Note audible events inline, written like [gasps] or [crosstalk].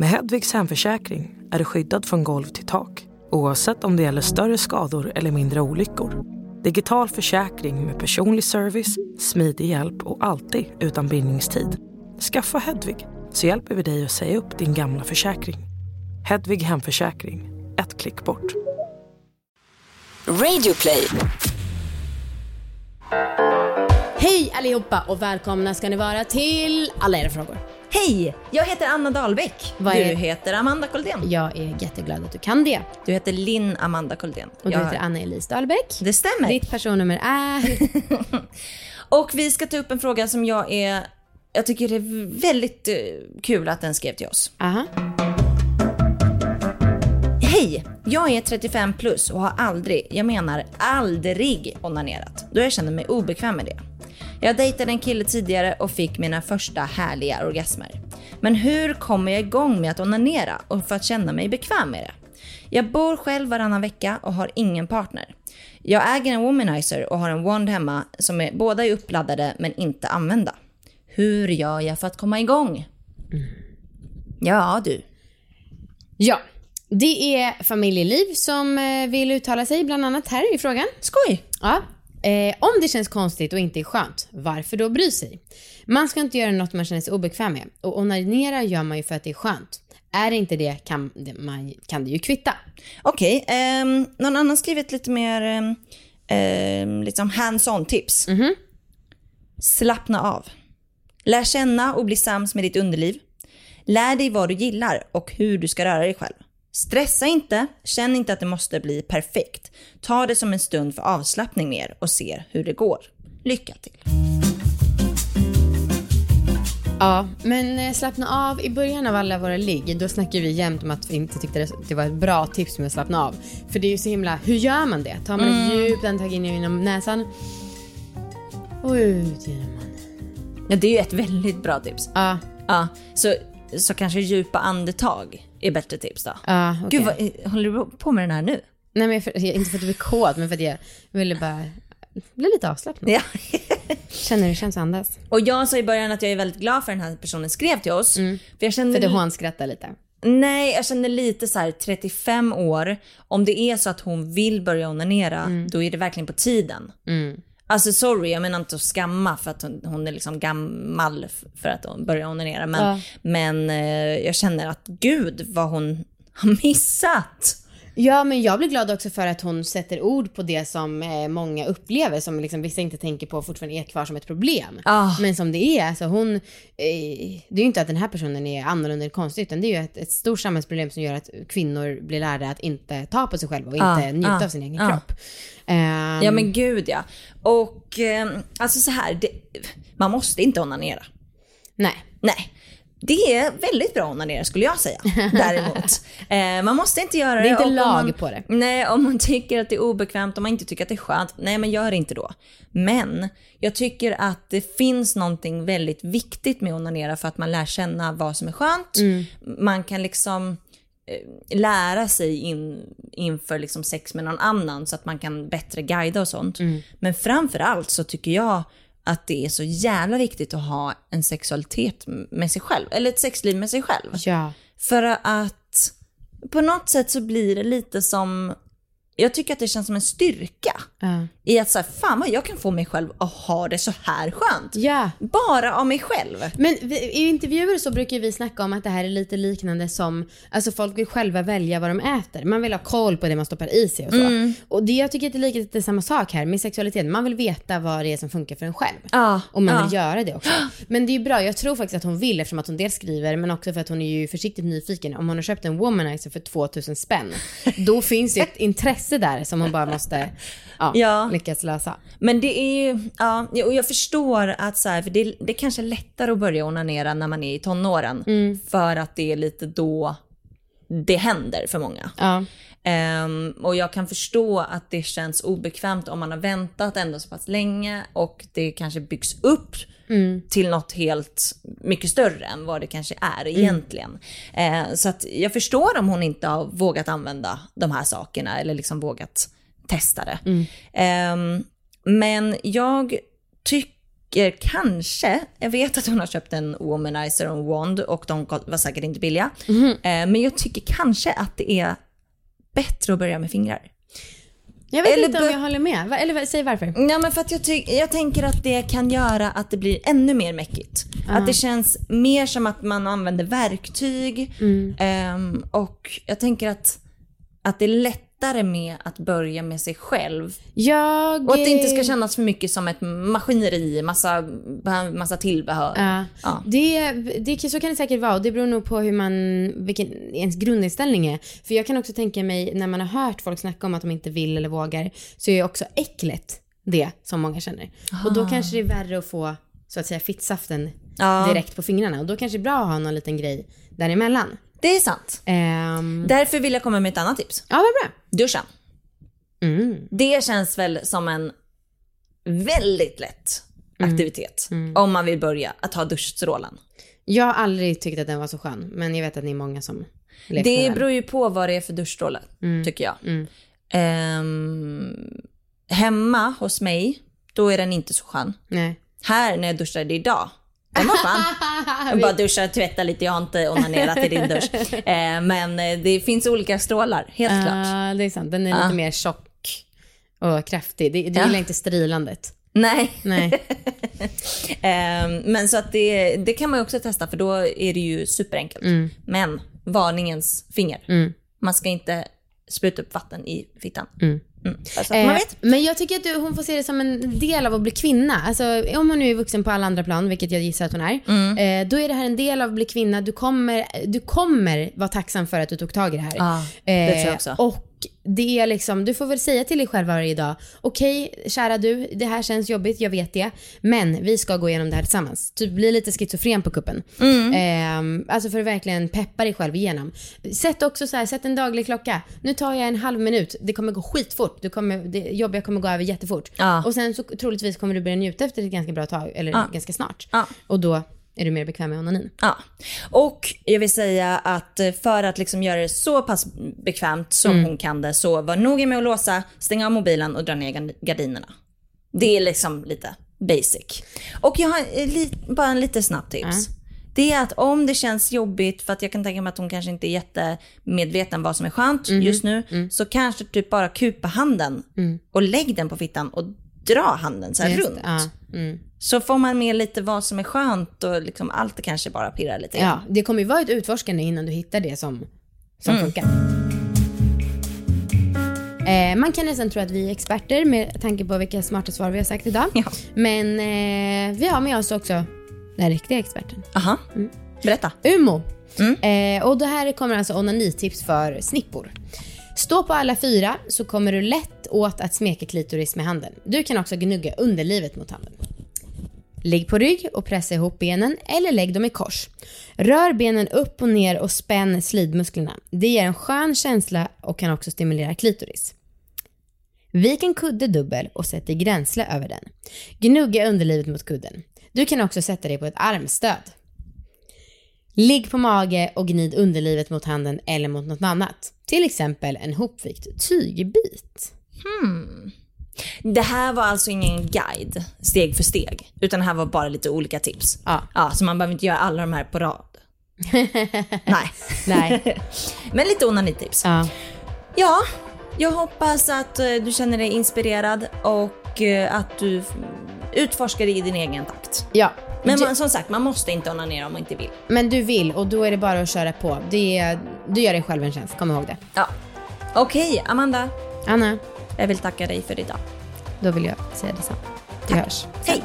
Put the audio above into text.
Med Hedvigs hemförsäkring är du skyddad från golv till tak oavsett om det gäller större skador eller mindre olyckor. Digital försäkring med personlig service, smidig hjälp och alltid utan bindningstid. Skaffa Hedvig så hjälper vi dig att säga upp din gamla försäkring. Hedvig Hemförsäkring, ett klick bort. Radioplay. Hej allihopa och välkomna ska ni vara till Alla era frågor. Hej! Jag heter Anna Dahlbäck. Vad du är- heter Amanda Koldén. Jag är jätteglad att du kan det. Du heter Linn Amanda Koldén. Och du Jag- heter Anna-Elise Dahlbäck. Det stämmer. Ditt personnummer är... [laughs] Och vi ska ta upp en fråga som jag är... Jag tycker det är väldigt eh, kul att den skrev till oss. Aha. Hej! Jag är 35 plus och har aldrig, jag menar aldrig onanerat. Då jag känner mig obekväm med det. Jag dejtade en kille tidigare och fick mina första härliga orgasmer. Men hur kommer jag igång med att onanera och för att känna mig bekväm med det? Jag bor själv varannan vecka och har ingen partner. Jag äger en womanizer och har en wand hemma som är, båda är uppladdade men inte använda. Hur gör jag för att komma igång? Ja du. Ja, det är familjeliv som eh, vill uttala sig bland annat här i frågan. Skoj! Ja. Eh, om det känns konstigt och inte är skönt, varför då bry sig? Man ska inte göra något man känner sig obekväm med. Och onanera gör man ju för att det är skönt. Är det inte det kan det, man, kan det ju kvitta. Okej, ehm, någon annan skrivit lite mer ehm, liksom hands-on tips. Slappna av. Lär känna och bli sams med ditt underliv. Lär dig vad du gillar och hur du ska röra dig själv. Stressa inte, känn inte att det måste bli perfekt. Ta det som en stund för avslappning mer och se hur det går. Lycka till. Ja, men eh, slappna av. I början av alla våra ligg, då snackade vi jämt om att vi inte tyckte det, var ett bra tips med att slappna av. För det är ju så himla, hur gör man det? Tar man ett djupt andetag in genom näsan och ut genom munnen. Ja, det är ju ett väldigt bra tips. Ja, Ja, så, så kanske djupa andetag är bättre tips då. ja okej. Gud, vad, eh, håller du på med den här nu? Nej, men för, inte för att du är kåt, men för att jag ville bara bli lite avslappnad. Ja. [laughs] Känner hur det känns att andas. Och jag sa i början att jag är väldigt glad för den här personen skrev till oss. För jag kände, För det hånskrattar lite. nej, jag kände lite så här 35 år, om det är så att hon vill börja onanera, då är det verkligen på tiden. Mm. Alltså sorry, jag menar inte att skamma för att hon, hon är liksom gammal för att hon börjar onanera. Men, Ja. men eh, jag känner att gud vad hon har missat. Ja, men jag blir glad också för att hon sätter ord på det som eh, många upplever, som liksom vissa inte tänker på fortfarande är kvar som ett problem. Ah. Men som det är, alltså hon, eh, det är ju inte att den här personen är annorlunda eller konstig, utan det är ju ett, ett stort samhällsproblem som gör att kvinnor blir lärda att inte ta på sig själva och Ah, inte njuta ah, av sin egen ah. kropp. Ehm, Ja men gud ja. Och eh, alltså så här, det, man måste inte onanera. Nej. Nej. Det är väldigt bra att onanera skulle jag säga. Däremot. [laughs] Eh, man måste inte göra det. Det är inte lag man, på det. Nej, om man tycker att det är obekvämt, om man inte tycker att det är skönt, nej men gör inte då. Men jag tycker att det finns någonting väldigt viktigt med att onanera för att man lär känna vad som är skönt. Mm. Man kan liksom eh, lära sig in, inför liksom sex med någon annan så att man kan bättre guida och sånt. Mm. Men framför allt så tycker jag att det är så jävla viktigt att ha en sexualitet med sig själv, eller ett sexliv med sig själv. Ja. För att på något sätt så blir det lite som, jag tycker att det känns som en styrka Ja. i att säga fan vad jag kan få mig själv att ha det så här skönt. Ja. Bara av mig själv. Men i intervjuer så brukar vi snacka om att det här är lite liknande som, alltså folk vill själva välja vad de äter. Man vill ha koll på det man stoppar i sig och så. Mm. Och det, jag tycker att det är lite samma sak här med sexualitet. Man vill veta vad det är som funkar för en själv. Ja, Och man vill göra det också. [gasps] Men det är bra, jag tror faktiskt att hon vill eftersom att hon dels skriver men också för att hon är ju försiktigt nyfiken. Om hon har köpt en womanizer för 2000 spänn, [laughs] då finns ju ett intresse där som hon bara måste ja, [laughs] Ja. lyckas lösa. Men det är ju, ja, och jag förstår att så här, för det, det är kanske lättare att börja onanera när man är i tonåren. För att det är lite då det händer för många. Ja. Ehm, och jag kan förstå att det känns obekvämt om man har väntat ändå så pass länge och det kanske byggs upp till något helt mycket större än vad det kanske är egentligen. Eh, så att jag förstår om hon inte har vågat använda de här sakerna eller liksom vågat testa det. Ehm, men jag tycker kanske, jag vet att hon har köpt en womanizer och en wand och de var säkert inte billiga. Eh, men jag tycker kanske att det är bättre att börja med fingrar. Jag vet Eller inte om jag håller med. Eller säg varför. Ja men för att jag, jag tänker att det kan göra att det blir ännu mer mäckigt. Att det känns mer som att man använder verktyg. Ehm, och jag tänker att, att det är lättare med att börja med sig själv. Jag... Och att det inte ska kännas för mycket som ett maskineri, massa, massa tillbehör. Ja. Ja. Det, det, så kan det säkert vara och det beror nog på hur man, vilken ens grundinställning är. För jag kan också tänka mig när man har hört folk snacka om att de inte vill eller vågar så är också äcklet det som många känner. Och då kanske det är värre att få så att säga fittsaften Ja. direkt på fingrarna och då kanske det är bra att ha någon liten grej däremellan. Det är sant. Um, Därför vill jag komma med ett annat tips. ja, vad bra. Duschen. Mm. Det känns väl som en väldigt lätt aktivitet. Om man vill börja att ha duschstrålen. Jag har aldrig tyckt att den var så skön men jag vet att ni är många som lekt med Det beror ju på vad det är för duschstråle, tycker jag. Mm. Ehm, hemma hos mig, då är den inte så skön. Nej. Här när jag duschade idag, den var skön. Jag bara duschar, tvättar lite, jag har inte onanerat i din dusch. [laughs] Ehm, men eh, det finns olika strålar, helt klart. Ja, det är sant. Den är lite mer tjock och kraftig. Du, Ja. gillar inte strilandet. Nej. Nej. [laughs] Ehm, men så att det, det kan man också testa för då är det ju superenkelt. Men varningens finger. Mm. Man ska inte spruta upp vatten i fittan. Mm. Mm. Bara så att man Eh. Men jag tycker att du, hon får se det som en del av att bli kvinna. Alltså, om hon nu är vuxen på alla andra plan, vilket jag gissar att hon är, Mm. eh, då är det här en del av att bli kvinna. Du kommer, du kommer vara tacksam för att du tog tag i det här. Ja, det tror jag också. Och det är liksom, du får väl säga till dig själv varje dag, okej kära du, det här känns jobbigt, jag vet det, men vi ska gå igenom det här tillsammans. Typ bli lite schizofren på kuppen. Mm. Ehm, alltså för att verkligen peppa dig själv igenom. Sätt också så här, sätt en daglig klocka. Nu tar jag en halv minut, det kommer gå skitfort, du kommer, det jobbiga kommer gå över jättefort. Ja. Och sen så troligtvis kommer du börja njuta efter ett ganska bra tag, eller Ja. ganska snart. Ja. Och då är du mer bekväm med onanin. Ja. Och jag vill säga att eh, för att liksom göra det så pass bekvämt som Mm. hon kan det, så var noga med att låsa, stänga av mobilen och dra ner gard- gardinerna. Det är liksom lite basic. Och jag har eh, bara en lite snabb tips. Det är att om det känns jobbigt, för att jag kan tänka mig att hon kanske inte är jättemedveten vad som är skönt Mhm. just nu, så kanske typ bara kupa handen och lägg den på fittan och dra handen så här Just runt. Ja. Mm. Så får man med lite vad som är skönt och liksom allt kanske bara pirrar lite. Ja, det kommer ju vara ett utforskande innan du hittar det som, som Mm. funkar. Eh, man kan nästan tro att vi är experter med tanke på vilka smarta svar vi har sagt idag. Ja. Men eh, vi har med oss också den riktiga experten. Aha. Berätta. Umo. Mm. Eh, och det här kommer alltså onanitips för snippor. Stå på alla fyra så kommer du lätt åt att smeka klitoris med handen. Du kan också gnugga underlivet mot handen. Ligg på rygg och pressa ihop benen eller lägg dem i kors. Rör benen upp och ner och spänn slidmusklerna. Det ger en skön känsla och kan också stimulera klitoris. Vik en kudde dubbel och sätt i gränsle över den. Gnugga underlivet mot kudden. Du kan också sätta dig på ett armstöd. Ligg på mage och gnid underlivet mot handen eller mot något annat. Till exempel en hopvikt tygbit. Hmm. Det här var alltså ingen guide, steg för steg. Utan det här var bara lite olika tips. Ja. Ja, så man behöver inte göra alla de här på rad. [laughs] Nej. Nej. [laughs] Men lite onanitips. Ja. Ja, jag hoppas att eh, du känner dig inspirerad och eh, att du utforskar i din egen takt. ja. Men man, som sagt, man måste inte onanera om man inte vill. Men du vill och då är det bara att köra på. Det du gör dig själv en tjänst, kom ihåg det. Ja. Okej, Amanda. Anna, Jag vill tacka dig för idag. då vill jag säga detsamma. Vi hörs. Hej!